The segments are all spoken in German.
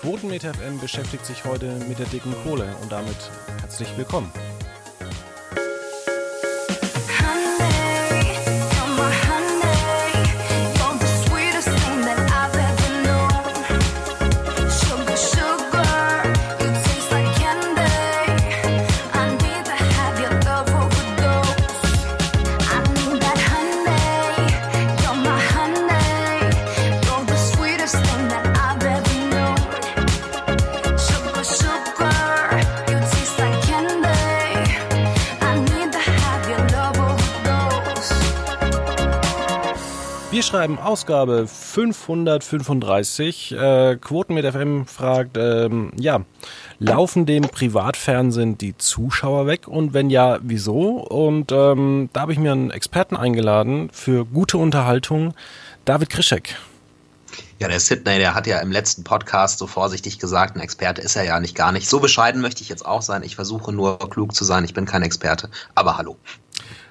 Quotenmeter FM beschäftigt sich heute mit der dicken Kohle und damit herzlich willkommen. Wir schreiben Ausgabe 535. Äh, Quoten mit FM fragt, ähm, ja, laufen dem Privatfernsehen die Zuschauer weg? Und wenn ja, wieso? Und ähm, da habe ich mir einen Experten eingeladen für gute Unterhaltung, David Krischek. Ja, der Sidney, der hat ja im letzten Podcast so vorsichtig gesagt, ein Experte ist er ja nicht gar nicht. So bescheiden möchte ich jetzt auch sein. Ich versuche nur klug zu sein. Ich bin kein Experte. Aber hallo.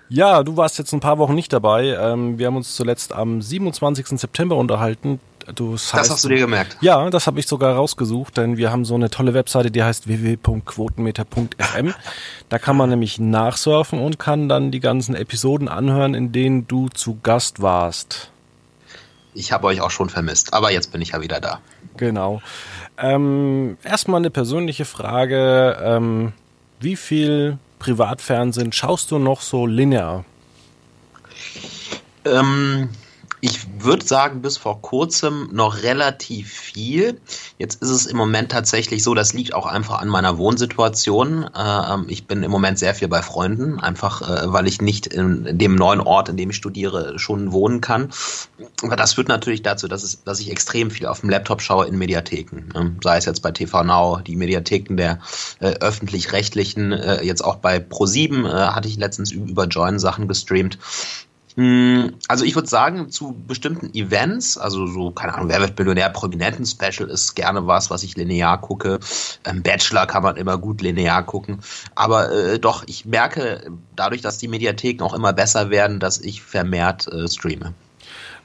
Ja, du warst jetzt ein paar Wochen nicht dabei. Ähm, wir haben uns zuletzt am 27. September unterhalten. Du, das, heißt, das hast du dir gemerkt? Ja, das habe ich sogar rausgesucht, denn wir haben so eine tolle Webseite, die heißt www.quotenmeter.fm. Da kann man nämlich nachsurfen und kann dann die ganzen Episoden anhören, in denen du zu Gast warst. Ich habe euch auch schon vermisst, aber jetzt bin ich ja wieder da. Genau. Ähm, erstmal eine persönliche Frage. Ähm, wie viel Privatfernsehen schaust du noch so linear? Ähm, ich würde sagen, bis vor kurzem noch relativ viel. Jetzt ist es im Moment tatsächlich so, das liegt auch einfach an meiner Wohnsituation. Ähm, ich bin im Moment sehr viel bei Freunden, einfach äh, weil ich nicht in dem neuen Ort, in dem ich studiere, schon wohnen kann. Aber das führt natürlich dazu, dass, es, dass ich extrem viel auf dem Laptop schaue in Mediatheken. Ne? Sei es jetzt bei TV Now, die Mediatheken der äh, öffentlich-rechtlichen, äh, jetzt auch bei Pro7 äh, hatte ich letztens über Join Sachen gestreamt. Mm, also ich würde sagen, zu bestimmten Events, also so, keine Ahnung, Wer wird Millionär, Prominenten-Special ist gerne was, was ich linear gucke. Ähm, Bachelor kann man immer gut linear gucken. Aber äh, doch, ich merke dadurch, dass die Mediatheken auch immer besser werden, dass ich vermehrt äh, streame.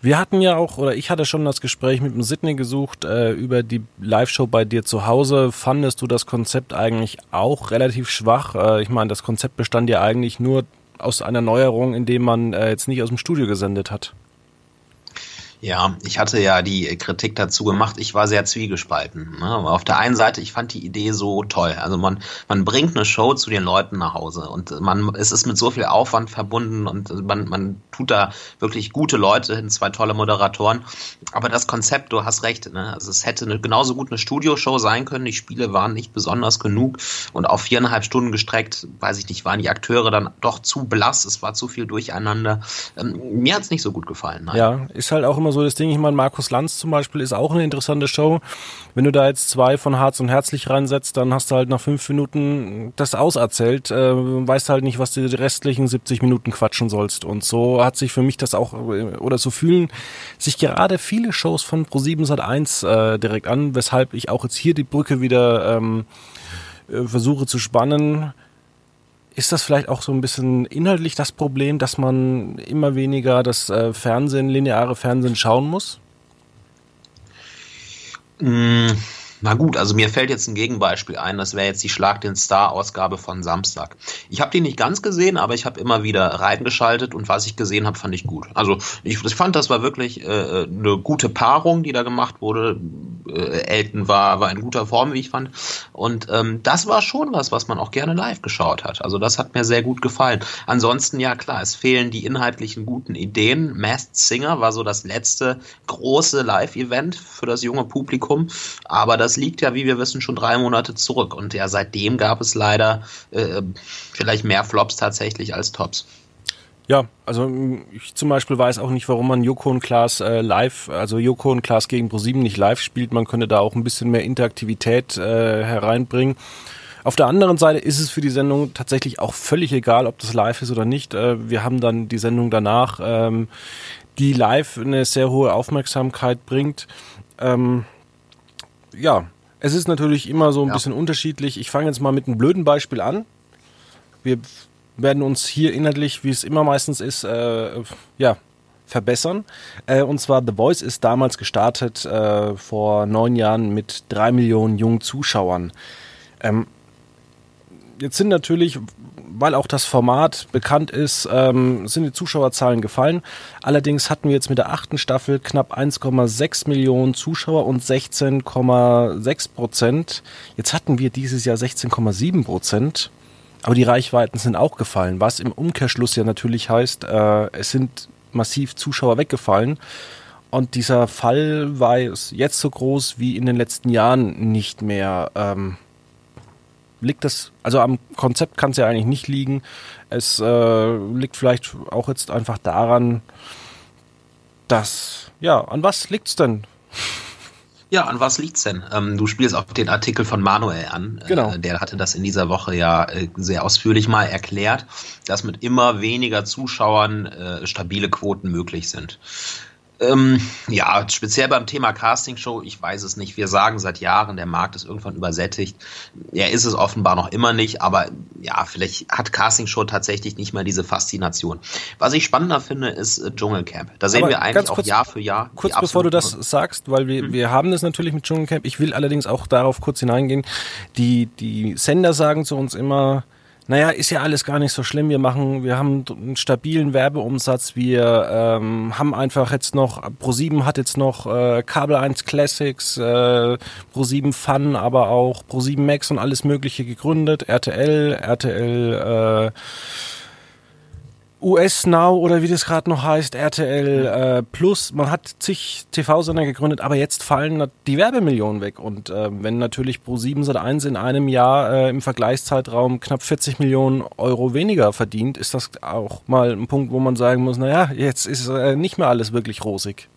Wir hatten ja auch, oder ich hatte schon das Gespräch mit dem Sydney gesucht äh, über die Live-Show bei dir zu Hause. Fandest du das Konzept eigentlich auch relativ schwach? Äh, ich meine, das Konzept bestand ja eigentlich nur aus einer Neuerung, indem man äh, jetzt nicht aus dem Studio gesendet hat. Ja, ich hatte ja die Kritik dazu gemacht. Ich war sehr zwiegespalten. Ne? auf der einen Seite, ich fand die Idee so toll. Also man, man bringt eine Show zu den Leuten nach Hause und man, es ist mit so viel Aufwand verbunden und man, man tut da wirklich gute Leute hin, zwei tolle Moderatoren. Aber das Konzept, du hast recht, ne? also es hätte eine, genauso gut eine Studioshow sein können. Die Spiele waren nicht besonders genug und auf viereinhalb Stunden gestreckt, weiß ich nicht, waren die Akteure dann doch zu blass. Es war zu viel Durcheinander. Ähm, mir hat's nicht so gut gefallen. Nein. Ja, ist halt auch immer so das Ding. Ich meine, Markus Lanz zum Beispiel ist auch eine interessante Show. Wenn du da jetzt zwei von Harz und Herzlich reinsetzt, dann hast du halt nach fünf Minuten das auserzählt, äh, weißt halt nicht, was du die restlichen 70 Minuten quatschen sollst. Und so hat sich für mich das auch, oder so fühlen sich gerade viele Shows von Pro7 Sat1 äh, direkt an, weshalb ich auch jetzt hier die Brücke wieder ähm, äh, versuche zu spannen ist das vielleicht auch so ein bisschen inhaltlich das Problem, dass man immer weniger das äh, Fernsehen, lineare Fernsehen schauen muss? Mmh na gut, also mir fällt jetzt ein Gegenbeispiel ein, das wäre jetzt die Schlag den Star-Ausgabe von Samstag. Ich habe die nicht ganz gesehen, aber ich habe immer wieder reingeschaltet und was ich gesehen habe, fand ich gut. Also ich, ich fand, das war wirklich äh, eine gute Paarung, die da gemacht wurde. Äh, Elton war, war in guter Form, wie ich fand. Und ähm, das war schon was, was man auch gerne live geschaut hat. Also das hat mir sehr gut gefallen. Ansonsten, ja klar, es fehlen die inhaltlichen guten Ideen. Masked Singer war so das letzte große Live-Event für das junge Publikum, aber das das liegt ja, wie wir wissen, schon drei Monate zurück. Und ja, seitdem gab es leider äh, vielleicht mehr Flops tatsächlich als Tops. Ja, also ich zum Beispiel weiß auch nicht, warum man Joko und Klaas äh, live, also Joko und Klaas gegen ProSieben nicht live spielt. Man könnte da auch ein bisschen mehr Interaktivität äh, hereinbringen. Auf der anderen Seite ist es für die Sendung tatsächlich auch völlig egal, ob das live ist oder nicht. Äh, wir haben dann die Sendung danach, ähm, die live eine sehr hohe Aufmerksamkeit bringt. Ähm, ja, es ist natürlich immer so ein ja. bisschen unterschiedlich. Ich fange jetzt mal mit einem blöden Beispiel an. Wir werden uns hier inhaltlich, wie es immer meistens ist, äh, ja, verbessern. Äh, und zwar The Voice ist damals gestartet äh, vor neun Jahren mit drei Millionen jungen Zuschauern. Ähm, jetzt sind natürlich, weil auch das Format bekannt ist, ähm, sind die Zuschauerzahlen gefallen. Allerdings hatten wir jetzt mit der achten Staffel knapp 1,6 Millionen Zuschauer und 16,6 Prozent. Jetzt hatten wir dieses Jahr 16,7 Prozent. Aber die Reichweiten sind auch gefallen, was im Umkehrschluss ja natürlich heißt, äh, es sind massiv Zuschauer weggefallen. Und dieser Fall war jetzt so groß wie in den letzten Jahren nicht mehr. Ähm, liegt das, also am Konzept kann es ja eigentlich nicht liegen. Es äh, liegt vielleicht auch jetzt einfach daran, dass, ja, an was liegt es denn? Ja, an was liegt's denn? Ähm, du spielst auch den Artikel von Manuel an. Genau. Äh, der hatte das in dieser Woche ja äh, sehr ausführlich mal erklärt, dass mit immer weniger Zuschauern äh, stabile Quoten möglich sind. Ähm, ja, speziell beim Thema Castingshow, ich weiß es nicht. Wir sagen seit Jahren, der Markt ist irgendwann übersättigt. Er ist es offenbar noch immer nicht, aber ja, vielleicht hat Castingshow tatsächlich nicht mehr diese Faszination. Was ich spannender finde, ist äh, Dschungelcamp. Da sehen Aber wir eigentlich auch kurz, Jahr für Jahr. Kurz bevor du das sagst, weil wir, mhm. wir haben das natürlich mit Dschungelcamp. Ich will allerdings auch darauf kurz hineingehen. Die, die Sender sagen zu uns immer, naja, ist ja alles gar nicht so schlimm. Wir machen, wir haben einen stabilen Werbeumsatz. Wir ähm, haben einfach jetzt noch, Pro7 hat jetzt noch äh, Kabel 1 Classics, äh, Pro7 Fun, aber auch Pro7 Max und alles Mögliche gegründet. RTL, RTL, äh, US Now oder wie das gerade noch heißt, RTL äh, Plus. Man hat zig TV-Sender gegründet, aber jetzt fallen die Werbemillionen weg. Und äh, wenn natürlich Pro7 seit 1 in einem Jahr äh, im Vergleichszeitraum knapp 40 Millionen Euro weniger verdient, ist das auch mal ein Punkt, wo man sagen muss, naja, jetzt ist äh, nicht mehr alles wirklich rosig.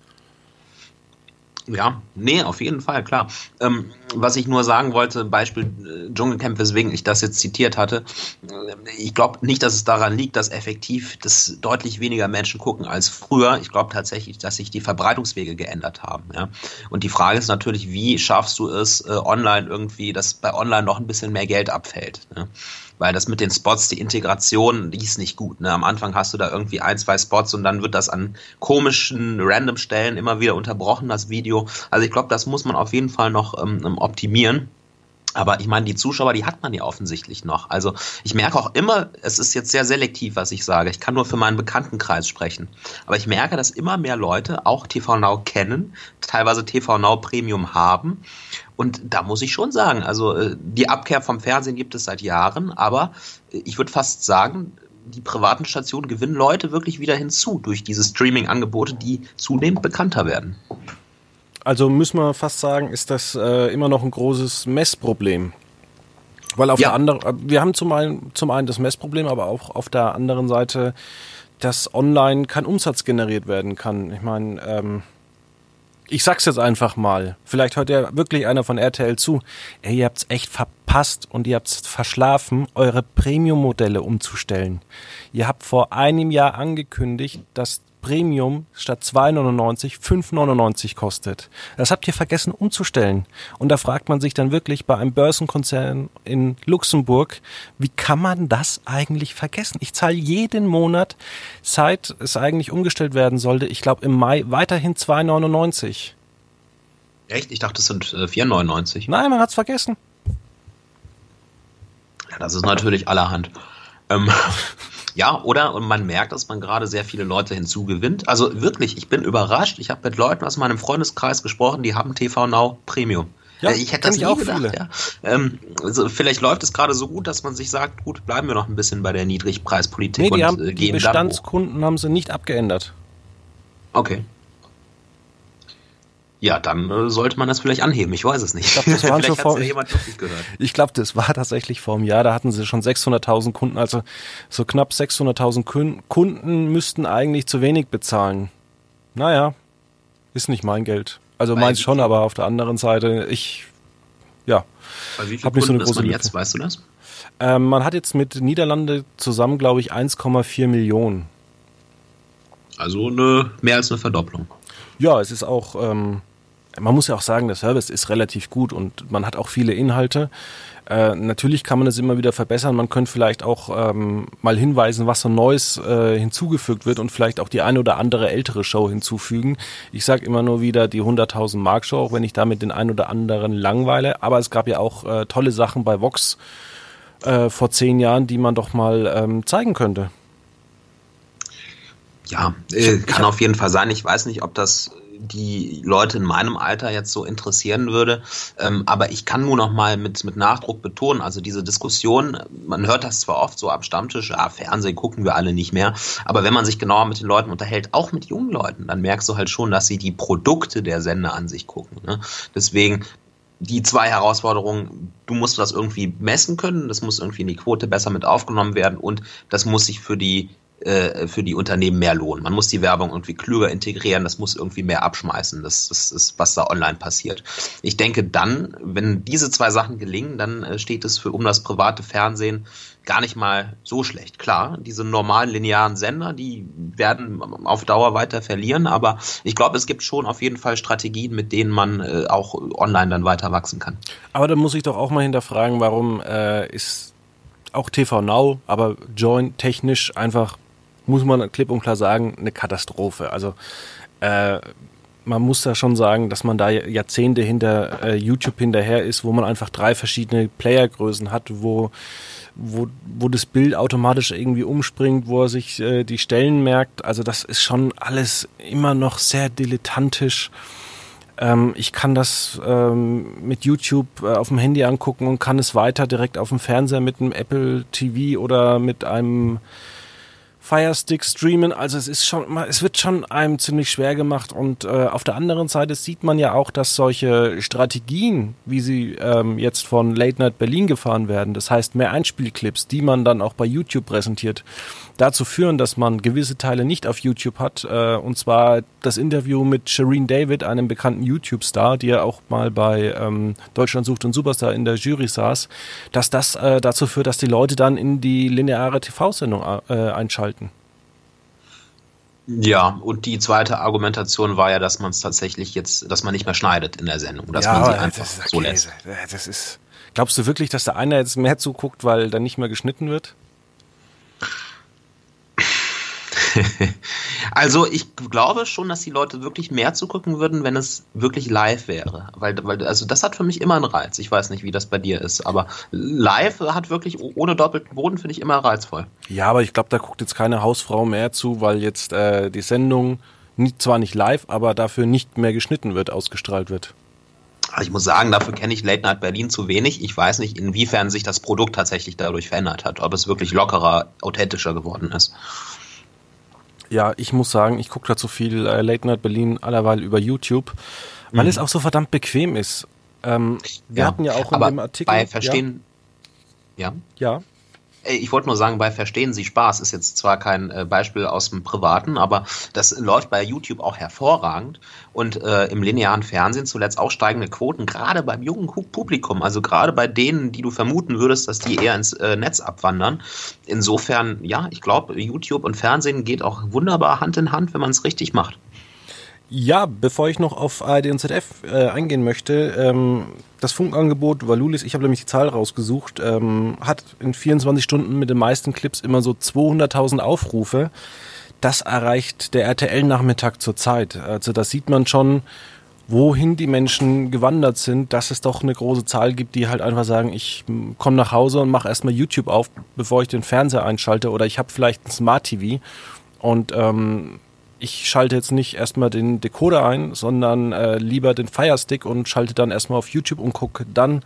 Ja, nee, auf jeden Fall, klar. Ähm, was ich nur sagen wollte, Beispiel äh, Dschungelcamp, weswegen ich das jetzt zitiert hatte, äh, ich glaube nicht, dass es daran liegt, dass effektiv das deutlich weniger Menschen gucken als früher. Ich glaube tatsächlich, dass sich die Verbreitungswege geändert haben. Ja? Und die Frage ist natürlich, wie schaffst du es äh, online irgendwie, dass bei online noch ein bisschen mehr Geld abfällt. Ne? Weil das mit den Spots, die Integration, die ist nicht gut. Ne? Am Anfang hast du da irgendwie ein, zwei Spots und dann wird das an komischen, random Stellen immer wieder unterbrochen, das Video. Also ich glaube, das muss man auf jeden Fall noch ähm, ähm optimieren. Aber ich meine, die Zuschauer, die hat man ja offensichtlich noch. Also ich merke auch immer, es ist jetzt sehr selektiv, was ich sage. Ich kann nur für meinen Bekanntenkreis sprechen. Aber ich merke, dass immer mehr Leute auch TV Now kennen, teilweise TV Now Premium haben. Und da muss ich schon sagen, also äh, die Abkehr vom Fernsehen gibt es seit Jahren, aber ich würde fast sagen, die privaten Stationen gewinnen Leute wirklich wieder hinzu durch diese Streaming-Angebote, die zunehmend bekannter werden. Also müssen wir fast sagen, ist das äh, immer noch ein großes Messproblem. Weil auf ja. der anderen, äh, wir haben zum einen, zum einen das Messproblem, aber auch auf der anderen Seite, dass online kein Umsatz generiert werden kann. Ich meine, ähm, ich sag's jetzt einfach mal. Vielleicht hört ja wirklich einer von RTL zu. Ey, ihr habt's echt verpasst und ihr habt's verschlafen, eure Premium-Modelle umzustellen. Ihr habt vor einem Jahr angekündigt, dass Premium statt 2,99 5,99 kostet. Das habt ihr vergessen umzustellen. Und da fragt man sich dann wirklich bei einem Börsenkonzern in Luxemburg, wie kann man das eigentlich vergessen? Ich zahle jeden Monat, seit es eigentlich umgestellt werden sollte, ich glaube im Mai weiterhin 2,99. Echt? Ich dachte, es sind äh, 4,99. Nein, man hat's vergessen. Ja, das ist natürlich allerhand. Ähm, Ja, oder und man merkt, dass man gerade sehr viele Leute hinzugewinnt. Also wirklich, ich bin überrascht. Ich habe mit Leuten aus meinem Freundeskreis gesprochen, die haben TV Now Premium. Ja, äh, ich hätte das nie auch gedacht. Ja. Ähm, also vielleicht läuft es gerade so gut, dass man sich sagt, gut, bleiben wir noch ein bisschen bei der Niedrigpreispolitik nee, die und haben, äh, Die Bestandskunden haben sie nicht abgeändert. Okay. Ja, dann äh, sollte man das vielleicht anheben. Ich weiß es nicht. Ich glaube, das waren schon vor. Ja ich glaube, das war tatsächlich vor einem Jahr. Da hatten sie schon 600.000 Kunden. Also so knapp 600.000 Kunden müssten eigentlich zu wenig bezahlen. Naja, ist nicht mein Geld. Also Weil meins schon, aber auf der anderen Seite, ich, ja, habe nicht so eine große. Ist man jetzt, weißt du das? Ähm, man hat jetzt mit Niederlande zusammen, glaube ich, 1,4 Millionen. Also eine mehr als eine Verdopplung. Ja, es ist auch ähm, man muss ja auch sagen, der Service ist relativ gut und man hat auch viele Inhalte. Äh, natürlich kann man es immer wieder verbessern. Man könnte vielleicht auch ähm, mal hinweisen, was so Neues äh, hinzugefügt wird und vielleicht auch die eine oder andere ältere Show hinzufügen. Ich sage immer nur wieder die 100.000 Mark Show, auch wenn ich damit den einen oder anderen langweile. Aber es gab ja auch äh, tolle Sachen bei Vox äh, vor zehn Jahren, die man doch mal ähm, zeigen könnte. Ja, äh, kann auf jeden Fall sein. Ich weiß nicht, ob das die Leute in meinem Alter jetzt so interessieren würde. Ähm, aber ich kann nur noch mal mit, mit Nachdruck betonen, also diese Diskussion, man hört das zwar oft so am Stammtisch, ja, Fernsehen gucken wir alle nicht mehr, aber wenn man sich genauer mit den Leuten unterhält, auch mit jungen Leuten, dann merkst du halt schon, dass sie die Produkte der Sender an sich gucken. Ne? Deswegen die zwei Herausforderungen, du musst das irgendwie messen können, das muss irgendwie in die Quote besser mit aufgenommen werden und das muss sich für die äh, für die Unternehmen mehr lohnen. Man muss die Werbung irgendwie klüger integrieren, das muss irgendwie mehr abschmeißen. Das, das ist, was da online passiert. Ich denke dann, wenn diese zwei Sachen gelingen, dann äh, steht es für um das private Fernsehen gar nicht mal so schlecht. Klar, diese normalen linearen Sender, die werden auf Dauer weiter verlieren, aber ich glaube, es gibt schon auf jeden Fall Strategien, mit denen man äh, auch online dann weiter wachsen kann. Aber da muss ich doch auch mal hinterfragen, warum äh, ist auch TV Now, aber Join technisch einfach muss man klipp und klar sagen, eine Katastrophe. Also äh, man muss da schon sagen, dass man da Jahrzehnte hinter äh, YouTube hinterher ist, wo man einfach drei verschiedene Playergrößen hat, wo, wo, wo das Bild automatisch irgendwie umspringt, wo er sich äh, die Stellen merkt. Also das ist schon alles immer noch sehr dilettantisch. Ähm, ich kann das ähm, mit YouTube äh, auf dem Handy angucken und kann es weiter direkt auf dem Fernseher mit einem Apple TV oder mit einem Firestick streamen. Also es ist schon, es wird schon einem ziemlich schwer gemacht. Und äh, auf der anderen Seite sieht man ja auch, dass solche Strategien, wie sie ähm, jetzt von Late Night Berlin gefahren werden, das heißt mehr Einspielclips, die man dann auch bei YouTube präsentiert, dazu führen, dass man gewisse Teile nicht auf YouTube hat. Äh, und zwar das Interview mit Shireen David, einem bekannten YouTube-Star, die ja auch mal bei ähm, Deutschland sucht und Superstar in der Jury saß, dass das äh, dazu führt, dass die Leute dann in die lineare TV-Sendung äh, einschalten. Ja, und die zweite Argumentation war ja, dass man es tatsächlich jetzt, dass man nicht mehr schneidet in der Sendung, dass ja, man sie einfach so lässt. Das ist. Glaubst du wirklich, dass der eine jetzt mehr zuguckt, weil dann nicht mehr geschnitten wird? also ich glaube schon, dass die Leute wirklich mehr zugucken würden, wenn es wirklich live wäre. Weil, weil, also das hat für mich immer einen Reiz. Ich weiß nicht, wie das bei dir ist, aber live hat wirklich ohne doppelten Boden, finde ich immer reizvoll. Ja, aber ich glaube, da guckt jetzt keine Hausfrau mehr zu, weil jetzt äh, die Sendung nicht, zwar nicht live, aber dafür nicht mehr geschnitten wird, ausgestrahlt wird. Also ich muss sagen, dafür kenne ich Late Night Berlin zu wenig. Ich weiß nicht, inwiefern sich das Produkt tatsächlich dadurch verändert hat, ob es wirklich lockerer, authentischer geworden ist. Ja, ich muss sagen, ich gucke dazu viel äh, Late Night Berlin allerweil über YouTube, weil mhm. es auch so verdammt bequem ist. Ähm, wir ja, hatten ja auch in dem Artikel. Bei Verstehen. Ja. Ja. ja. Ich wollte nur sagen, bei Verstehen Sie Spaß ist jetzt zwar kein äh, Beispiel aus dem Privaten, aber das läuft bei YouTube auch hervorragend und äh, im linearen Fernsehen zuletzt auch steigende Quoten, gerade beim jungen Publikum, also gerade bei denen, die du vermuten würdest, dass die eher ins äh, Netz abwandern. Insofern, ja, ich glaube, YouTube und Fernsehen geht auch wunderbar Hand in Hand, wenn man es richtig macht. Ja, bevor ich noch auf ARD und ZDF äh, eingehen möchte, ähm, das Funkangebot Valulis, ich habe nämlich die Zahl rausgesucht, ähm, hat in 24 Stunden mit den meisten Clips immer so 200.000 Aufrufe. Das erreicht der RTL-Nachmittag zurzeit. Also da sieht man schon, wohin die Menschen gewandert sind, dass es doch eine große Zahl gibt, die halt einfach sagen, ich komme nach Hause und mache erstmal YouTube auf, bevor ich den Fernseher einschalte oder ich habe vielleicht ein Smart TV und ähm, ich schalte jetzt nicht erstmal den Decoder ein, sondern äh, lieber den Firestick und schalte dann erstmal auf YouTube und gucke dann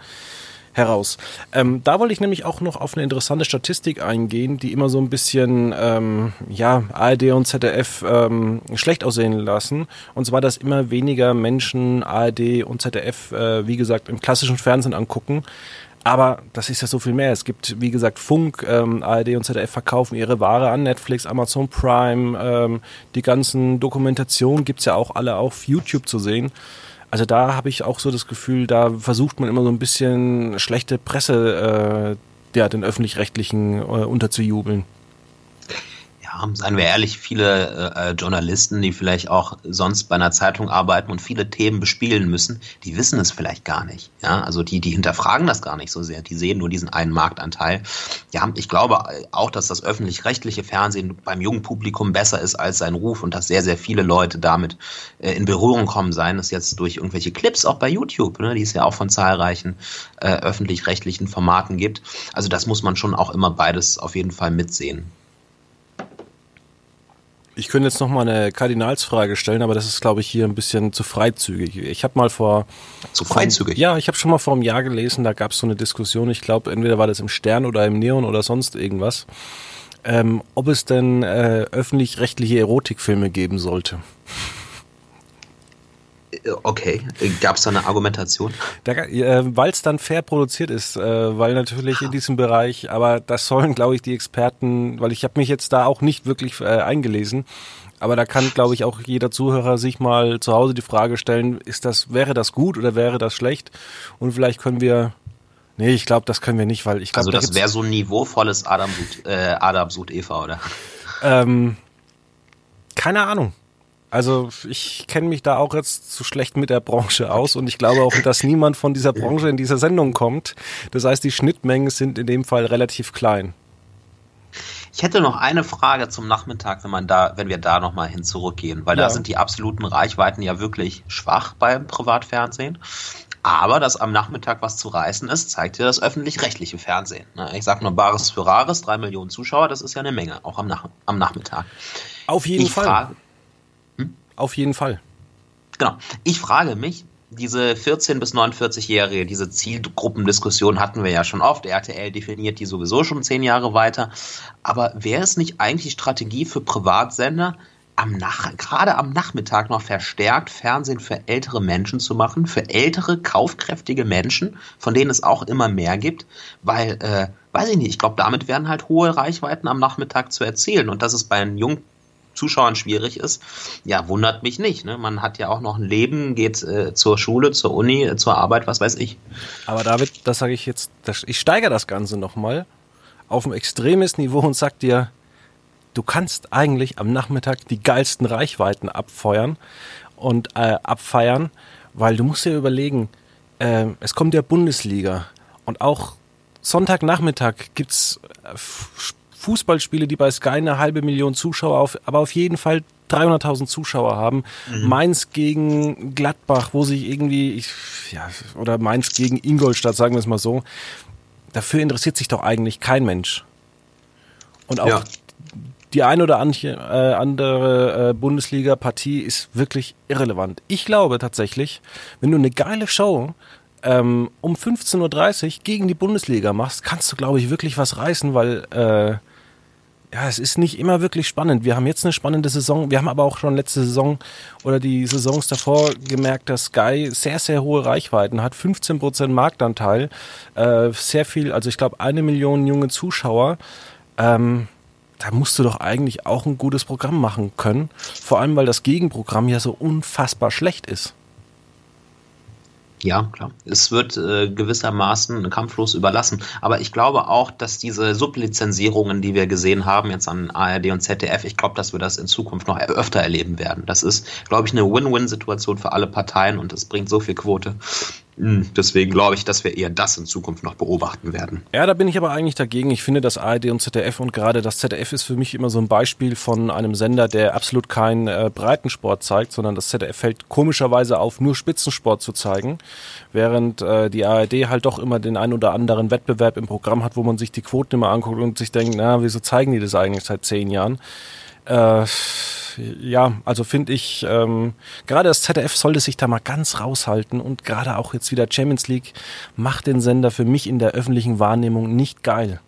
heraus. Ähm, da wollte ich nämlich auch noch auf eine interessante Statistik eingehen, die immer so ein bisschen ähm, ja ARD und ZDF ähm, schlecht aussehen lassen. Und zwar, dass immer weniger Menschen ARD und ZDF, äh, wie gesagt, im klassischen Fernsehen angucken. Aber das ist ja so viel mehr. Es gibt, wie gesagt, Funk, ähm, ARD und ZDF verkaufen ihre Ware an Netflix, Amazon Prime. Ähm, die ganzen Dokumentationen gibt's ja auch alle auf YouTube zu sehen. Also da habe ich auch so das Gefühl, da versucht man immer so ein bisschen schlechte Presse äh, ja, den öffentlich-rechtlichen äh, unterzujubeln. Ja, seien wir ehrlich, viele äh, Journalisten, die vielleicht auch sonst bei einer Zeitung arbeiten und viele Themen bespielen müssen, die wissen es vielleicht gar nicht. Ja, also die, die hinterfragen das gar nicht so sehr. Die sehen nur diesen einen Marktanteil. Ja, ich glaube auch, dass das öffentlich-rechtliche Fernsehen beim jungen Publikum besser ist als sein Ruf und dass sehr, sehr viele Leute damit äh, in Berührung kommen, seien es jetzt durch irgendwelche Clips auch bei YouTube, ne, die es ja auch von zahlreichen äh, öffentlich-rechtlichen Formaten gibt. Also das muss man schon auch immer beides auf jeden Fall mitsehen. Ich könnte jetzt noch mal eine Kardinalsfrage stellen, aber das ist, glaube ich, hier ein bisschen zu freizügig. Ich habe mal vor... Zu freizügig? ja, ich habe schon mal vor einem Jahr gelesen, da gab es so eine Diskussion, ich glaube, entweder war das im Stern oder im Neon oder sonst irgendwas, ähm, ob es denn äh, öffentlich-rechtliche Erotikfilme geben sollte. Okay, gab es da eine Argumentation? Äh, weil es dann fair produziert ist, äh, weil natürlich in diesem Bereich, aber das sollen, glaube ich, die Experten, weil ich habe mich jetzt da auch nicht wirklich äh, eingelesen, aber da kann, glaube ich, auch jeder Zuhörer sich mal zu Hause die Frage stellen, ist das, wäre das gut oder wäre das schlecht? Und vielleicht können wir Nee, ich glaube, das können wir nicht, weil ich glaube. Also das da wäre so ein niveauvolles Adam sucht, äh, Adam sucht Eva, oder? Ähm, keine Ahnung. Also ich kenne mich da auch jetzt zu schlecht mit der Branche aus und ich glaube auch, dass niemand von dieser Branche in dieser Sendung kommt. Das heißt, die Schnittmengen sind in dem Fall relativ klein. Ich hätte noch eine Frage zum Nachmittag, wenn man da, wenn wir da nochmal hin zurückgehen, weil ja. da sind die absoluten Reichweiten ja wirklich schwach beim Privatfernsehen. Aber dass am Nachmittag was zu reißen ist, zeigt ja das öffentlich-rechtliche Fernsehen. Ich sage nur Bares für Rares, drei Millionen Zuschauer, das ist ja eine Menge, auch am, Nach am Nachmittag. Auf jeden ich Fall. Frage, auf jeden Fall. Genau. Ich frage mich, diese 14- bis 49-Jährige, diese Zielgruppendiskussion hatten wir ja schon oft. RTL definiert die sowieso schon zehn Jahre weiter. Aber wäre es nicht eigentlich Strategie für Privatsender, am Nach gerade am Nachmittag noch verstärkt Fernsehen für ältere Menschen zu machen, für ältere, kaufkräftige Menschen, von denen es auch immer mehr gibt, weil, äh, weiß ich nicht, ich glaube, damit werden halt hohe Reichweiten am Nachmittag zu erzielen und das ist bei den jungen Zuschauern schwierig ist, ja, wundert mich nicht. Ne? Man hat ja auch noch ein Leben, geht äh, zur Schule, zur Uni, äh, zur Arbeit, was weiß ich. Aber David, das sage ich jetzt, das, ich steigere das Ganze nochmal auf ein extremes Niveau und sag dir, du kannst eigentlich am Nachmittag die geilsten Reichweiten abfeuern und äh, abfeiern, weil du musst dir überlegen, äh, es kommt ja Bundesliga und auch Sonntagnachmittag gibt's äh, Fußballspiele, die bei Sky eine halbe Million Zuschauer auf, aber auf jeden Fall 300.000 Zuschauer haben. Mhm. Mainz gegen Gladbach, wo sich irgendwie, ich, ja, oder Mainz gegen Ingolstadt, sagen wir es mal so. Dafür interessiert sich doch eigentlich kein Mensch. Und auch ja. die ein oder andere, äh, andere äh, Bundesliga-Partie ist wirklich irrelevant. Ich glaube tatsächlich, wenn du eine geile Show ähm, um 15.30 Uhr gegen die Bundesliga machst, kannst du, glaube ich, wirklich was reißen, weil äh, ja, es ist nicht immer wirklich spannend. Wir haben jetzt eine spannende Saison. Wir haben aber auch schon letzte Saison oder die Saisons davor gemerkt, dass Sky sehr, sehr hohe Reichweiten hat. 15 Prozent Marktanteil. Äh, sehr viel, also ich glaube eine Million junge Zuschauer. Ähm, da musst du doch eigentlich auch ein gutes Programm machen können. Vor allem, weil das Gegenprogramm ja so unfassbar schlecht ist. Ja, klar. Es wird äh, gewissermaßen kampflos überlassen. Aber ich glaube auch, dass diese Sublizenzierungen, die wir gesehen haben jetzt an ARD und ZDF, ich glaube, dass wir das in Zukunft noch öfter erleben werden. Das ist, glaube ich, eine Win-Win-Situation für alle Parteien und es bringt so viel Quote. Hm, deswegen glaube ich, dass wir eher das in Zukunft noch beobachten werden. Ja, da bin ich aber eigentlich dagegen. Ich finde, dass ARD und ZDF und gerade das ZDF ist für mich immer so ein Beispiel von einem Sender, der absolut keinen äh, Breitensport zeigt, sondern das ZDF fällt komischerweise auf, nur Spitzensport zu zeigen, während äh, die ARD halt doch immer den ein oder anderen Wettbewerb im Programm hat, wo man sich die Quoten immer anguckt und sich denkt, na, wieso zeigen die das eigentlich seit zehn Jahren? Äh, ja, also finde ich, ähm, gerade das ZDF sollte sich da mal ganz raushalten und gerade auch jetzt wieder Champions League macht den Sender für mich in der öffentlichen Wahrnehmung nicht geil.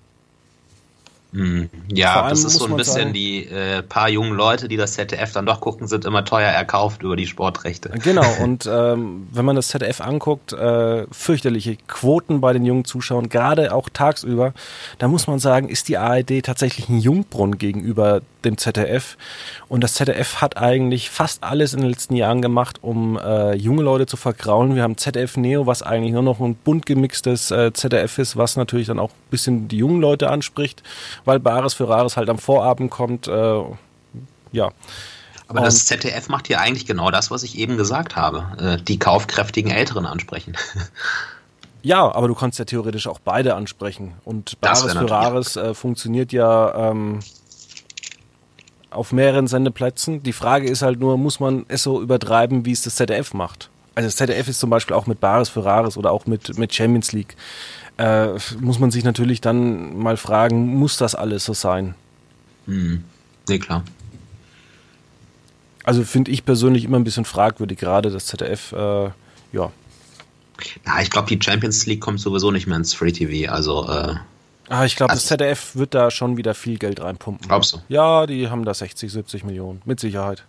Hm, ja, das ist so ein bisschen sagen, die äh, paar jungen Leute, die das ZDF dann doch gucken, sind immer teuer erkauft über die Sportrechte. Genau, und ähm, wenn man das ZDF anguckt, äh, fürchterliche Quoten bei den jungen Zuschauern, gerade auch tagsüber, da muss man sagen, ist die ARD tatsächlich ein Jungbrunnen gegenüber dem ZDF. Und das ZDF hat eigentlich fast alles in den letzten Jahren gemacht, um äh, junge Leute zu vergraulen. Wir haben ZDF Neo, was eigentlich nur noch ein bunt gemixtes äh, ZDF ist, was natürlich dann auch ein bisschen die jungen Leute anspricht weil Bares für Rares halt am Vorabend kommt. Äh, ja. Aber und das ZDF macht ja eigentlich genau das, was ich eben gesagt habe. Äh, die kaufkräftigen Älteren ansprechen. Ja, aber du kannst ja theoretisch auch beide ansprechen. Und Bares für Rares äh, funktioniert ja ähm, auf mehreren Sendeplätzen. Die Frage ist halt nur, muss man es so übertreiben, wie es das ZDF macht? Also das ZDF ist zum Beispiel auch mit Bares für Rares oder auch mit, mit Champions League. Äh, muss man sich natürlich dann mal fragen, muss das alles so sein? Hm. Nee, klar. Also finde ich persönlich immer ein bisschen fragwürdig, gerade das ZDF, äh, ja. Ja, ich glaube, die Champions League kommt sowieso nicht mehr ins Free TV, also. Äh, ah, ich glaube, das also ZDF wird da schon wieder viel Geld reinpumpen. Glaubst du? Ja, die haben da 60, 70 Millionen, mit Sicherheit.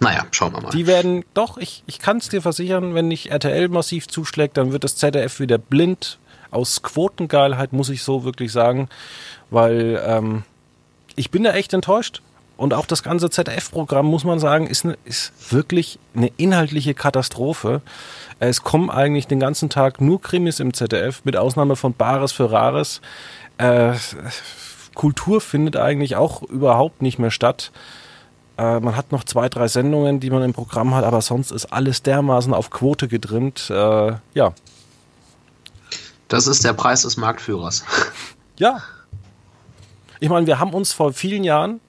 Naja, schauen wir mal. Die werden, doch, ich, ich kann es dir versichern, wenn nicht RTL massiv zuschlägt, dann wird das ZDF wieder blind aus Quotengeilheit, muss ich so wirklich sagen, weil ähm, ich bin da echt enttäuscht. Und auch das ganze ZDF-Programm, muss man sagen, ist, ne, ist wirklich eine inhaltliche Katastrophe. Es kommen eigentlich den ganzen Tag nur Krimis im ZDF, mit Ausnahme von Bares für Rares. Äh, Kultur findet eigentlich auch überhaupt nicht mehr statt. Äh, man hat noch zwei, drei Sendungen, die man im Programm hat, aber sonst ist alles dermaßen auf Quote getrimmt. Äh, ja. Das ist der Preis des Marktführers. Ja. Ich meine, wir haben uns vor vielen Jahren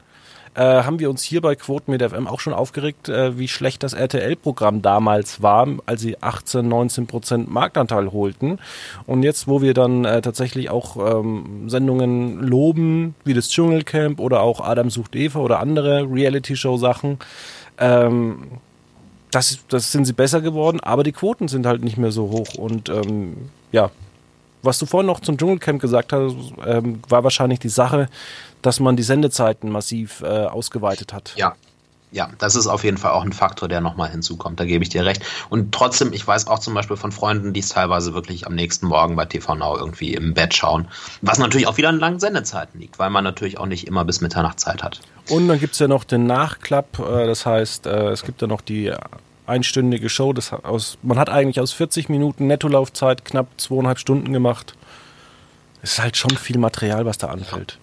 äh, haben wir uns hier bei Quoten mit FM auch schon aufgeregt, äh, wie schlecht das RTL-Programm damals war, als sie 18, 19 Prozent Marktanteil holten. Und jetzt, wo wir dann äh, tatsächlich auch ähm, Sendungen loben, wie das Dschungelcamp oder auch Adam sucht Eva oder andere Reality-Show-Sachen, ähm, das, das sind sie besser geworden, aber die Quoten sind halt nicht mehr so hoch. Und ähm, ja, was du vorhin noch zum Dschungelcamp gesagt hast, ähm, war wahrscheinlich die Sache, dass man die Sendezeiten massiv äh, ausgeweitet hat. Ja. Ja, das ist auf jeden Fall auch ein Faktor, der nochmal hinzukommt. Da gebe ich dir recht. Und trotzdem, ich weiß auch zum Beispiel von Freunden, die es teilweise wirklich am nächsten Morgen bei TV Now irgendwie im Bett schauen. Was natürlich auch wieder an langen Sendezeiten liegt, weil man natürlich auch nicht immer bis Mitternacht Zeit hat. Und dann gibt es ja noch den Nachklapp. Äh, das heißt, äh, es gibt ja noch die einstündige Show. Das aus, man hat eigentlich aus 40 Minuten Nettolaufzeit knapp zweieinhalb Stunden gemacht. Es ist halt schon viel Material, was da anfällt.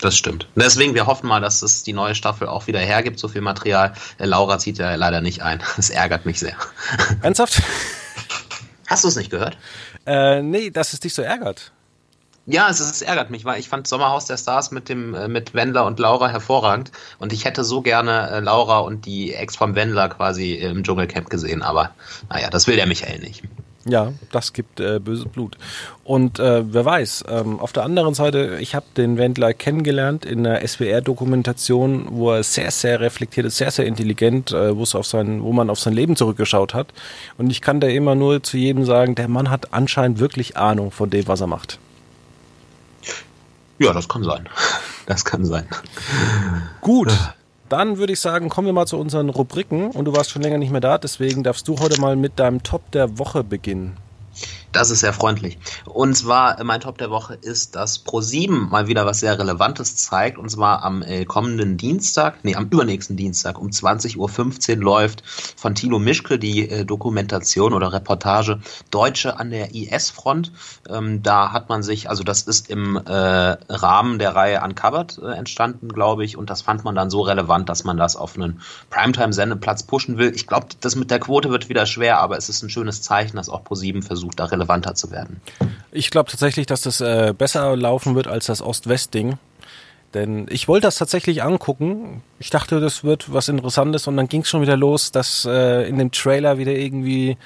Das stimmt. Deswegen, wir hoffen mal, dass es die neue Staffel auch wieder hergibt, so viel Material. Äh, Laura zieht ja leider nicht ein. Das ärgert mich sehr. Ernsthaft? Hast du es nicht gehört? Äh, nee, dass es dich so ärgert. Ja, es, es, ärgert mich, weil ich fand Sommerhaus der Stars mit dem äh, mit Wendler und Laura hervorragend und ich hätte so gerne äh, Laura und die Ex vom Wendler quasi im Dschungelcamp gesehen, aber naja, das will der Michael nicht. Ja, das gibt äh, böses Blut. Und äh, wer weiß, ähm, auf der anderen Seite, ich habe den Wendler kennengelernt in einer SWR-Dokumentation, wo er sehr, sehr reflektiert ist, sehr, sehr intelligent, äh, auf sein, wo man auf sein Leben zurückgeschaut hat. Und ich kann da immer nur zu jedem sagen, der Mann hat anscheinend wirklich Ahnung von dem, was er macht. Ja, das kann sein. Das kann sein. Gut. Dann würde ich sagen, kommen wir mal zu unseren Rubriken. Und du warst schon länger nicht mehr da, deswegen darfst du heute mal mit deinem Top der Woche beginnen. Das ist sehr freundlich. Und zwar, äh, mein Top der Woche ist, dass Pro7 mal wieder was sehr Relevantes zeigt. Und zwar am äh, kommenden Dienstag, nee, am übernächsten Dienstag um 20.15 Uhr läuft von Tilo Mischke die äh, Dokumentation oder Reportage Deutsche an der IS-Front. Ähm, da hat man sich, also das ist im äh, Rahmen der Reihe Uncovered äh, entstanden, glaube ich. Und das fand man dann so relevant, dass man das auf einen Primetime-Sendeplatz pushen will. Ich glaube, das mit der Quote wird wieder schwer, aber es ist ein schönes Zeichen, dass auch Pro7 versucht, da relevanter zu werden. Ich glaube tatsächlich, dass das äh, besser laufen wird als das Ost-West-Ding. Denn ich wollte das tatsächlich angucken. Ich dachte, das wird was Interessantes und dann ging es schon wieder los, dass äh, in dem Trailer wieder irgendwie,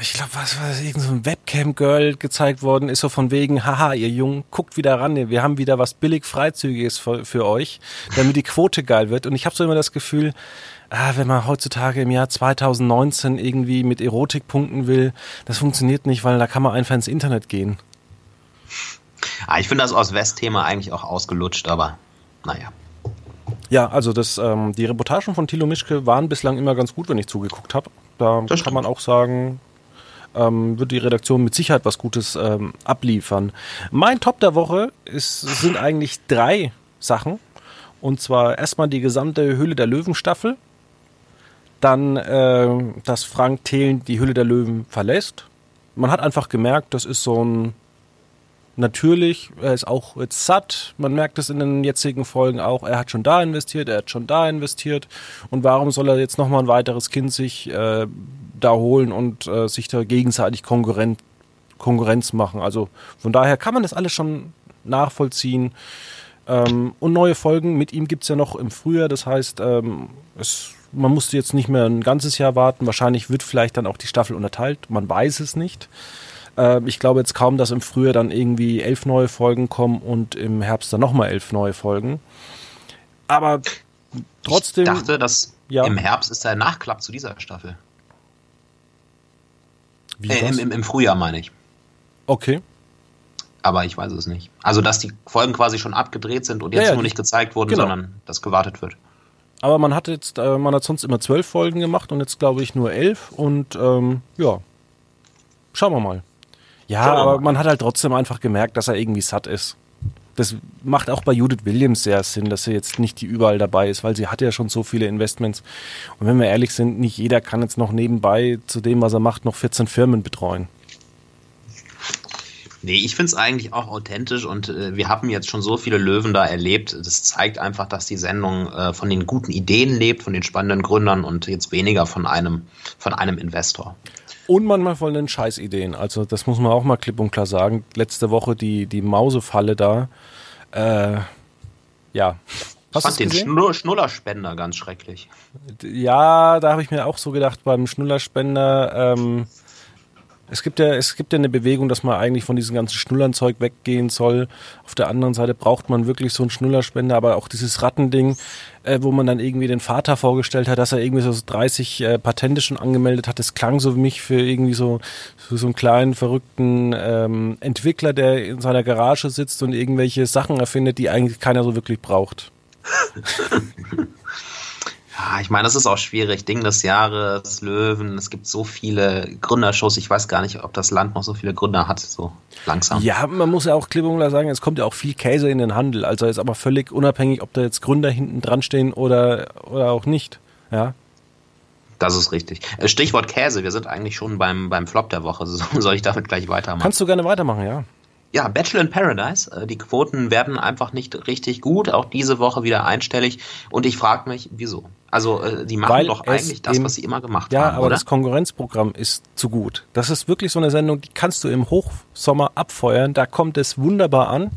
ich glaube, was war das, irgend so ein Webcam-Girl gezeigt worden ist, so von wegen, haha, ihr Jungen, guckt wieder ran, wir haben wieder was billig Freizügiges für, für euch, damit die Quote geil wird. Und ich habe so immer das Gefühl, ah, wenn man heutzutage im Jahr 2019 irgendwie mit Erotik punkten will, das funktioniert nicht, weil da kann man einfach ins Internet gehen. Ah, ich finde das Ost-West-Thema eigentlich auch ausgelutscht, aber naja. Ja, also das, ähm, die Reportagen von Thilo Mischke waren bislang immer ganz gut, wenn ich zugeguckt habe. Da das kann man auch sagen, ähm, wird die Redaktion mit Sicherheit was Gutes ähm, abliefern. Mein Top der Woche ist, sind eigentlich drei Sachen. Und zwar erstmal die gesamte Höhle der Löwen Staffel dann, äh, dass Frank Thelen die Hülle der Löwen verlässt. Man hat einfach gemerkt, das ist so ein natürlich, er ist auch jetzt satt. Man merkt es in den jetzigen Folgen auch. Er hat schon da investiert, er hat schon da investiert. Und warum soll er jetzt nochmal ein weiteres Kind sich äh, da holen und äh, sich da gegenseitig Konkurrent, Konkurrenz machen? Also von daher kann man das alles schon nachvollziehen. Ähm, und neue Folgen mit ihm gibt's ja noch im Frühjahr. Das heißt, ähm, es, man musste jetzt nicht mehr ein ganzes Jahr warten. Wahrscheinlich wird vielleicht dann auch die Staffel unterteilt. Man weiß es nicht. Äh, ich glaube jetzt kaum, dass im Frühjahr dann irgendwie elf neue Folgen kommen und im Herbst dann nochmal elf neue Folgen. Aber trotzdem. Ich dachte, dass ja. im Herbst ist der Nachklapp zu dieser Staffel. Wie äh, im, im, Im Frühjahr meine ich. Okay. Aber ich weiß es nicht. Also, dass die Folgen quasi schon abgedreht sind und jetzt ja, ja, nur nicht gezeigt wurden, genau. sondern dass gewartet wird. Aber man hat jetzt, äh, man hat sonst immer zwölf Folgen gemacht und jetzt glaube ich nur elf und ähm, ja, schauen wir mal. Ja, Schau aber mal. man hat halt trotzdem einfach gemerkt, dass er irgendwie satt ist. Das macht auch bei Judith Williams sehr Sinn, dass sie jetzt nicht die überall dabei ist, weil sie hat ja schon so viele Investments. Und wenn wir ehrlich sind, nicht jeder kann jetzt noch nebenbei zu dem, was er macht, noch 14 Firmen betreuen. Nee, ich finde es eigentlich auch authentisch und äh, wir haben jetzt schon so viele Löwen da erlebt. Das zeigt einfach, dass die Sendung äh, von den guten Ideen lebt, von den spannenden Gründern und jetzt weniger von einem, von einem Investor. Und manchmal von den Scheißideen. Also das muss man auch mal klipp und klar sagen. Letzte Woche die, die Mausefalle da. Äh, ja. Hast ich fand den Schnuller, Schnullerspender ganz schrecklich. Ja, da habe ich mir auch so gedacht beim Schnullerspender. Ähm, es gibt ja, es gibt ja eine Bewegung, dass man eigentlich von diesem ganzen Schnullernzeug weggehen soll. Auf der anderen Seite braucht man wirklich so einen Schnullerspender, aber auch dieses Rattending, äh, wo man dann irgendwie den Vater vorgestellt hat, dass er irgendwie so 30 äh, Patente schon angemeldet hat. Das klang so für mich für irgendwie so, für so einen kleinen, verrückten ähm, Entwickler, der in seiner Garage sitzt und irgendwelche Sachen erfindet, die eigentlich keiner so wirklich braucht. Ja, ich meine, das ist auch schwierig. Ding des Jahres, Löwen, es gibt so viele Gründershows. Ich weiß gar nicht, ob das Land noch so viele Gründer hat, so langsam. Ja, man muss ja auch klipp und klar sagen, es kommt ja auch viel Käse in den Handel. Also jetzt aber völlig unabhängig, ob da jetzt Gründer hinten dran stehen oder, oder auch nicht. Ja. Das ist richtig. Äh, Stichwort Käse, wir sind eigentlich schon beim, beim Flop der Woche. Soll ich damit gleich weitermachen? Kannst du gerne weitermachen, ja. Ja, Bachelor in Paradise. Äh, die Quoten werden einfach nicht richtig gut. Auch diese Woche wieder einstellig. Und ich frage mich, wieso? Also äh, die machen Weil doch eigentlich das, was sie immer gemacht ja, haben. Ja, aber oder? das Konkurrenzprogramm ist zu gut. Das ist wirklich so eine Sendung, die kannst du im Hochsommer abfeuern. Da kommt es wunderbar an.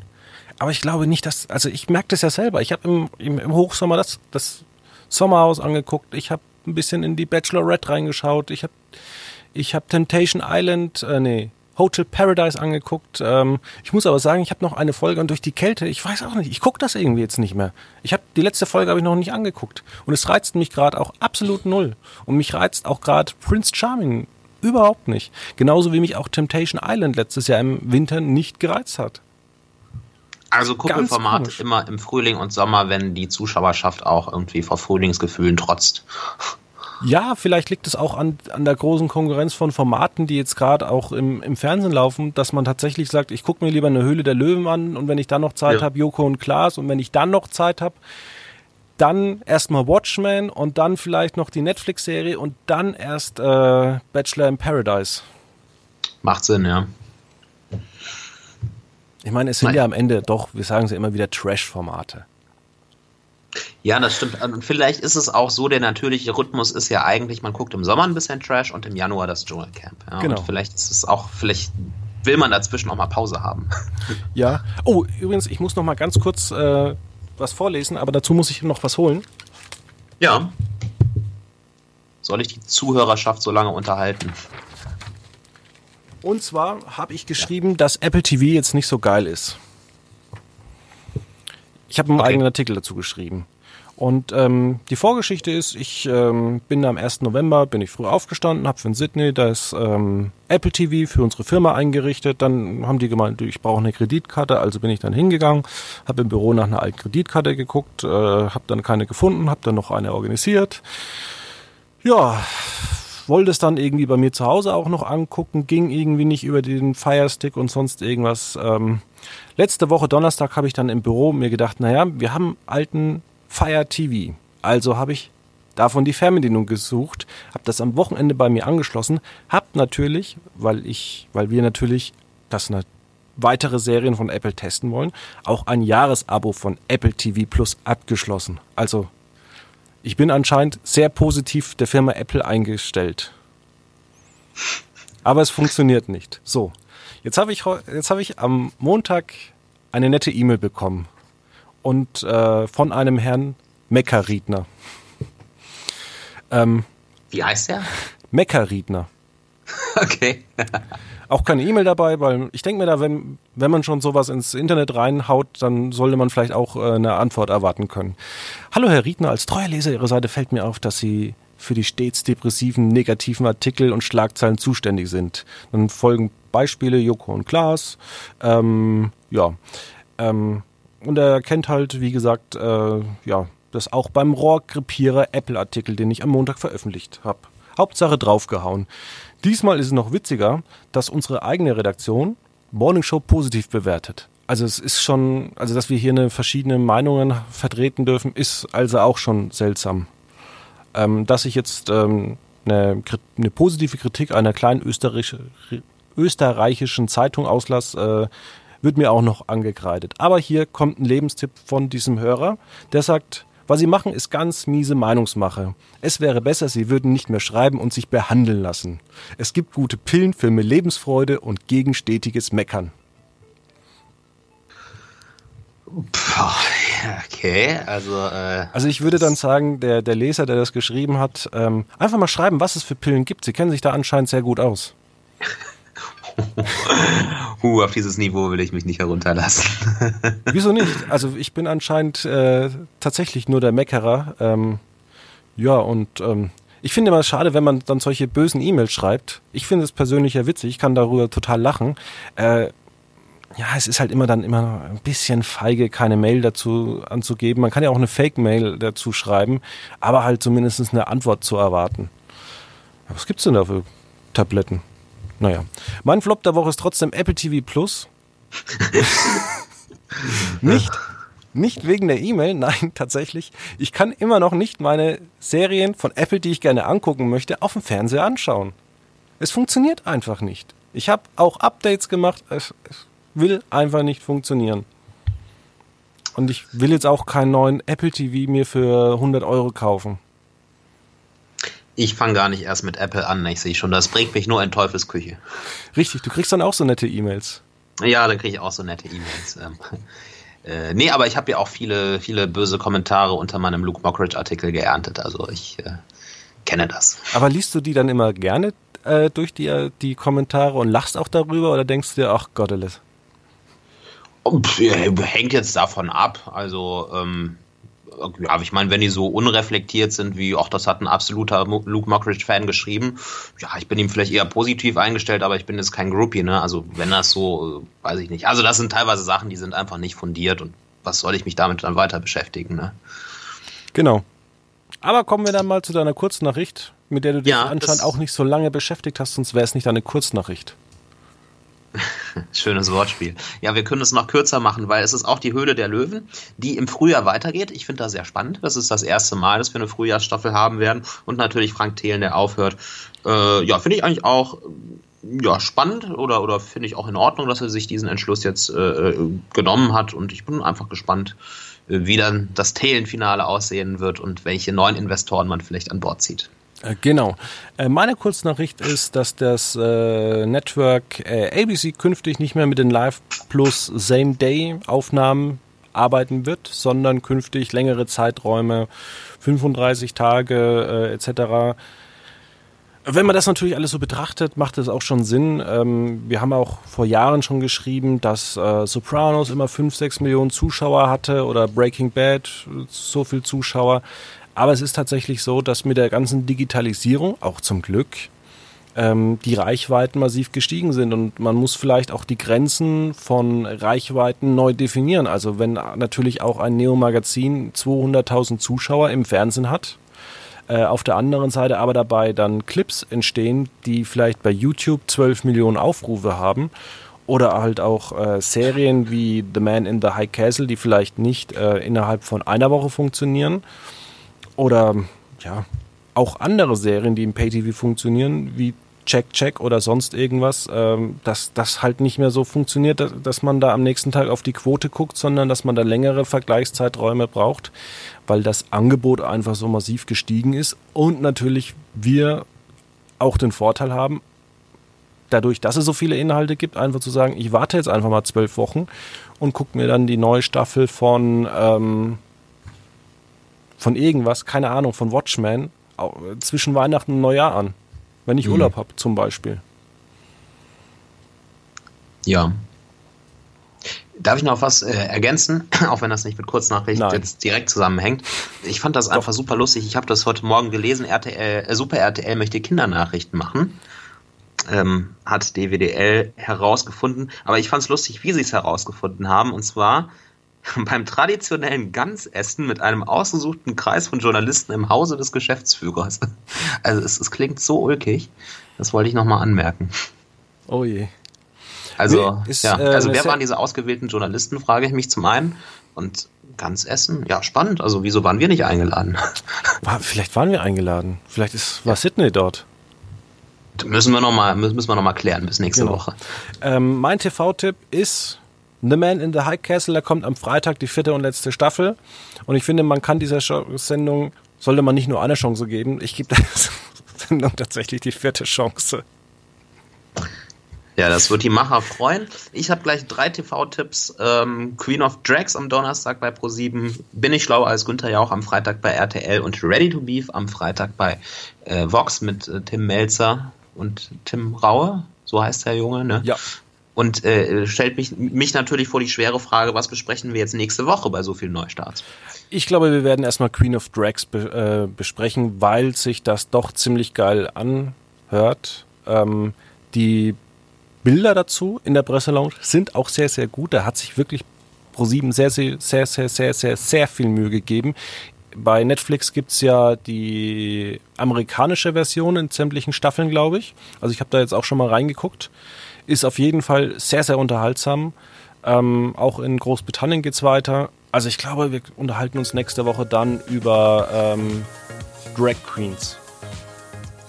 Aber ich glaube nicht, dass, also ich merke das ja selber. Ich habe im, im, im, Hochsommer das, das Sommerhaus angeguckt. Ich habe ein bisschen in die Bachelorette reingeschaut. Ich habe ich hab Temptation Island, äh, nee, Hotel Paradise angeguckt. Ähm, ich muss aber sagen, ich habe noch eine Folge und durch die Kälte, ich weiß auch nicht, ich gucke das irgendwie jetzt nicht mehr. Ich habe die letzte Folge habe ich noch nicht angeguckt und es reizt mich gerade auch absolut null und mich reizt auch gerade Prince Charming überhaupt nicht. Genauso wie mich auch Temptation Island letztes Jahr im Winter nicht gereizt hat. Also Kuppelformat immer im Frühling und Sommer, wenn die Zuschauerschaft auch irgendwie vor Frühlingsgefühlen trotzt. Ja, vielleicht liegt es auch an, an der großen Konkurrenz von Formaten, die jetzt gerade auch im, im Fernsehen laufen, dass man tatsächlich sagt, ich gucke mir lieber eine Höhle der Löwen an und wenn ich dann noch Zeit ja. habe, Joko und Klaas und wenn ich dann noch Zeit habe, dann erstmal Watchmen und dann vielleicht noch die Netflix-Serie und dann erst äh, Bachelor in Paradise. Macht Sinn, ja. Ich meine, es sind Nein. ja am Ende doch, wir sagen es ja immer wieder, Trash-Formate. Ja, das stimmt. Und vielleicht ist es auch so, der natürliche Rhythmus ist ja eigentlich, man guckt im Sommer ein bisschen Trash und im Januar das Dschungelcamp. Ja, genau. Und vielleicht ist es auch, vielleicht will man dazwischen auch mal Pause haben. Ja. Oh, übrigens, ich muss noch mal ganz kurz äh, was vorlesen, aber dazu muss ich noch was holen. Ja. Soll ich die Zuhörerschaft so lange unterhalten? Und zwar habe ich geschrieben, ja. dass Apple TV jetzt nicht so geil ist. Ich habe einen okay. eigenen Artikel dazu geschrieben. Und ähm, die Vorgeschichte ist, ich ähm, bin am 1. November, bin ich früh aufgestanden, habe für Sydney das ähm, Apple TV für unsere Firma eingerichtet. Dann haben die gemeint, ich brauche eine Kreditkarte, also bin ich dann hingegangen, habe im Büro nach einer alten Kreditkarte geguckt, äh, habe dann keine gefunden, habe dann noch eine organisiert. Ja, wollte es dann irgendwie bei mir zu Hause auch noch angucken, ging irgendwie nicht über den Firestick und sonst irgendwas. Ähm, letzte Woche Donnerstag habe ich dann im Büro mir gedacht, naja, wir haben alten Fire TV. Also habe ich davon die Fernbedienung gesucht, habe das am Wochenende bei mir angeschlossen, habe natürlich, weil ich, weil wir natürlich das weitere Serien von Apple testen wollen, auch ein Jahresabo von Apple TV Plus abgeschlossen. Also ich bin anscheinend sehr positiv der Firma Apple eingestellt. Aber es funktioniert nicht. So, jetzt habe ich, jetzt hab ich am Montag eine nette E-Mail bekommen. Und äh, von einem Herrn Meckerriedner. Ähm, Wie heißt der? Meckerriedner. Okay. Auch keine E-Mail dabei, weil ich denke mir da, wenn, wenn man schon sowas ins Internet reinhaut, dann sollte man vielleicht auch äh, eine Antwort erwarten können. Hallo Herr Riedner, als treuer Leser Ihrer Seite fällt mir auf, dass Sie für die stets depressiven, negativen Artikel und Schlagzeilen zuständig sind. Dann folgen Beispiele Joko und Klaas. Ähm, ja. Ähm, und er kennt halt, wie gesagt, äh, ja, das auch beim Rohrkrepierer Apple-Artikel, den ich am Montag veröffentlicht habe. Hauptsache draufgehauen. Diesmal ist es noch witziger, dass unsere eigene Redaktion Morning Show positiv bewertet. Also es ist schon, also dass wir hier eine verschiedene Meinungen vertreten dürfen, ist also auch schon seltsam. Ähm, dass ich jetzt ähm, eine, eine, positive Kritik einer kleinen österreichisch, österreichischen Zeitung auslasse, äh, wird mir auch noch angekreidet. Aber hier kommt ein Lebenstipp von diesem Hörer, der sagt, was sie machen, ist ganz miese Meinungsmache. Es wäre besser, sie würden nicht mehr schreiben und sich behandeln lassen. Es gibt gute Pillen für mehr Lebensfreude und gegen stetiges Meckern. Okay, also. Äh, also ich würde dann sagen, der, der Leser, der das geschrieben hat, ähm, einfach mal schreiben, was es für Pillen gibt. Sie kennen sich da anscheinend sehr gut aus. huh, auf dieses Niveau will ich mich nicht herunterlassen. Wieso nicht? Also ich bin anscheinend äh, tatsächlich nur der Meckerer. Ähm, ja, und ähm, ich finde immer schade, wenn man dann solche bösen E-Mails schreibt. Ich finde es persönlich ja witzig, ich kann darüber total lachen. Äh, ja, es ist halt immer dann immer ein bisschen feige, keine Mail dazu anzugeben. Man kann ja auch eine Fake-Mail dazu schreiben, aber halt zumindest eine Antwort zu erwarten. Was gibt's denn da für Tabletten? Naja. Mein Flop der Woche ist trotzdem Apple TV Plus. nicht, nicht wegen der E-Mail, nein, tatsächlich. Ich kann immer noch nicht meine Serien von Apple, die ich gerne angucken möchte, auf dem Fernseher anschauen. Es funktioniert einfach nicht. Ich habe auch Updates gemacht, es, es will einfach nicht funktionieren. Und ich will jetzt auch keinen neuen Apple TV mir für 100 Euro kaufen. Ich fange gar nicht erst mit Apple an, ich sehe schon. Das bringt mich nur in Teufelsküche. Richtig, du kriegst dann auch so nette E-Mails. Ja, dann kriege ich auch so nette E-Mails. Ähm, äh, nee, aber ich habe ja auch viele, viele böse Kommentare unter meinem Luke Mockridge-Artikel geerntet. Also ich äh, kenne das. Aber liest du die dann immer gerne äh, durch die, die Kommentare und lachst auch darüber oder denkst du dir, ach Gott, alles? Hängt jetzt davon ab. Also ähm, ja, ich meine, wenn die so unreflektiert sind, wie, auch das hat ein absoluter Luke Mockridge-Fan geschrieben, ja, ich bin ihm vielleicht eher positiv eingestellt, aber ich bin jetzt kein Groupie, ne? Also wenn das so, äh, weiß ich nicht. Also das sind teilweise Sachen, die sind einfach nicht fundiert und was soll ich mich damit dann weiter beschäftigen, ne? Genau. Aber kommen wir dann mal zu deiner Kurznachricht, mit der du dich ja, anscheinend auch nicht so lange beschäftigt hast, sonst wäre es nicht deine Kurznachricht. Schönes Wortspiel. Ja, wir können es noch kürzer machen, weil es ist auch die Höhle der Löwen, die im Frühjahr weitergeht. Ich finde das sehr spannend. Das ist das erste Mal, dass wir eine Frühjahrsstaffel haben werden. Und natürlich Frank Thelen, der aufhört. Äh, ja, finde ich eigentlich auch ja, spannend oder, oder finde ich auch in Ordnung, dass er sich diesen Entschluss jetzt äh, genommen hat. Und ich bin einfach gespannt, äh, wie dann das Thelen-Finale aussehen wird und welche neuen Investoren man vielleicht an Bord zieht. Äh, genau. Äh, meine Kurznachricht ist, dass das äh, Network äh, ABC künftig nicht mehr mit den Live Plus Same Day Aufnahmen arbeiten wird, sondern künftig längere Zeiträume, 35 Tage äh, etc. Wenn man das natürlich alles so betrachtet, macht es auch schon Sinn. Ähm, wir haben auch vor Jahren schon geschrieben, dass äh, Sopranos immer 5, 6 Millionen Zuschauer hatte oder Breaking Bad so viel Zuschauer. Aber es ist tatsächlich so, dass mit der ganzen Digitalisierung, auch zum Glück, ähm, die Reichweiten massiv gestiegen sind und man muss vielleicht auch die Grenzen von Reichweiten neu definieren. Also wenn natürlich auch ein Neo-Magazin 200.000 Zuschauer im Fernsehen hat, äh, auf der anderen Seite aber dabei dann Clips entstehen, die vielleicht bei YouTube 12 Millionen Aufrufe haben oder halt auch äh, Serien wie The Man in the High Castle, die vielleicht nicht äh, innerhalb von einer Woche funktionieren oder ja, auch andere Serien, die im Pay-TV funktionieren, wie Check, Check oder sonst irgendwas, ähm, dass das halt nicht mehr so funktioniert, dass man da am nächsten Tag auf die Quote guckt, sondern dass man da längere Vergleichszeiträume braucht, weil das Angebot einfach so massiv gestiegen ist und natürlich wir auch den Vorteil haben, dadurch, dass es so viele Inhalte gibt, einfach zu sagen, ich warte jetzt einfach mal zwölf Wochen und gucke mir dann die neue Staffel von ähm, von irgendwas, keine Ahnung, von Watchmen zwischen Weihnachten und Neujahr an. Wenn ich mhm. Urlaub habe, zum Beispiel. Ja. Darf ich noch was äh, ergänzen, auch wenn das nicht mit Kurznachricht Nein. jetzt direkt zusammenhängt? Ich fand das Doch. einfach super lustig. Ich habe das heute Morgen gelesen. RTL, äh, Super RTL möchte Kindernachrichten machen. Ähm, hat DWDL herausgefunden. Aber ich fand es lustig, wie sie es herausgefunden haben. Und zwar beim traditionellen Gansessen mit einem ausgesuchten Kreis von Journalisten im Hause des Geschäftsführers. Also es, es klingt so ulkig. Das wollte ich nochmal anmerken. Oh je. Also, nee, ist, ja, äh, also wer waren diese ausgewählten Journalisten, frage ich mich zum einen. Und Gansessen, ja, spannend. Also wieso waren wir nicht eingeladen? War, vielleicht waren wir eingeladen. Vielleicht ist, war Sydney dort. Müssen wir nochmal müssen wir noch mal klären bis nächste genau. Woche. Ähm, mein TV-Tipp ist The Man in the High Castle, da kommt am Freitag die vierte und letzte Staffel. Und ich finde, man kann dieser Sendung, sollte man nicht nur eine Chance geben, ich gebe der Sendung tatsächlich die vierte Chance. Ja, das wird die Macher freuen. Ich habe gleich drei TV-Tipps. Ähm, Queen of Drags am Donnerstag bei Pro7, Bin ich schlauer als Günther Jauch am Freitag bei RTL und Ready to Beef am Freitag bei äh, Vox mit äh, Tim Melzer und Tim Raue. So heißt der Junge, ne? Ja. Und äh, stellt mich, mich natürlich vor die schwere Frage, was besprechen wir jetzt nächste Woche bei so vielen Neustarts? Ich glaube, wir werden erstmal Queen of Drags be äh, besprechen, weil sich das doch ziemlich geil anhört. Ähm, die Bilder dazu in der Presselounge sind auch sehr, sehr gut. Da hat sich wirklich ProSieben sehr, sehr, sehr, sehr, sehr, sehr, sehr viel Mühe gegeben. Bei Netflix gibt's ja die amerikanische Version in sämtlichen Staffeln, glaube ich. Also ich habe da jetzt auch schon mal reingeguckt. Ist auf jeden Fall sehr, sehr unterhaltsam. Ähm, auch in Großbritannien geht's weiter. Also ich glaube, wir unterhalten uns nächste Woche dann über ähm, Drag Queens.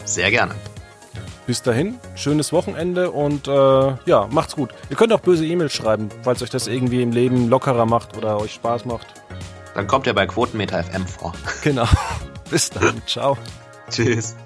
Sehr gerne. Bis dahin, schönes Wochenende und äh, ja, macht's gut. Ihr könnt auch böse E-Mails schreiben, falls euch das irgendwie im Leben lockerer macht oder euch Spaß macht. Dann kommt ihr bei Quotenmeter FM vor. Genau. Bis dann. Ciao. Tschüss.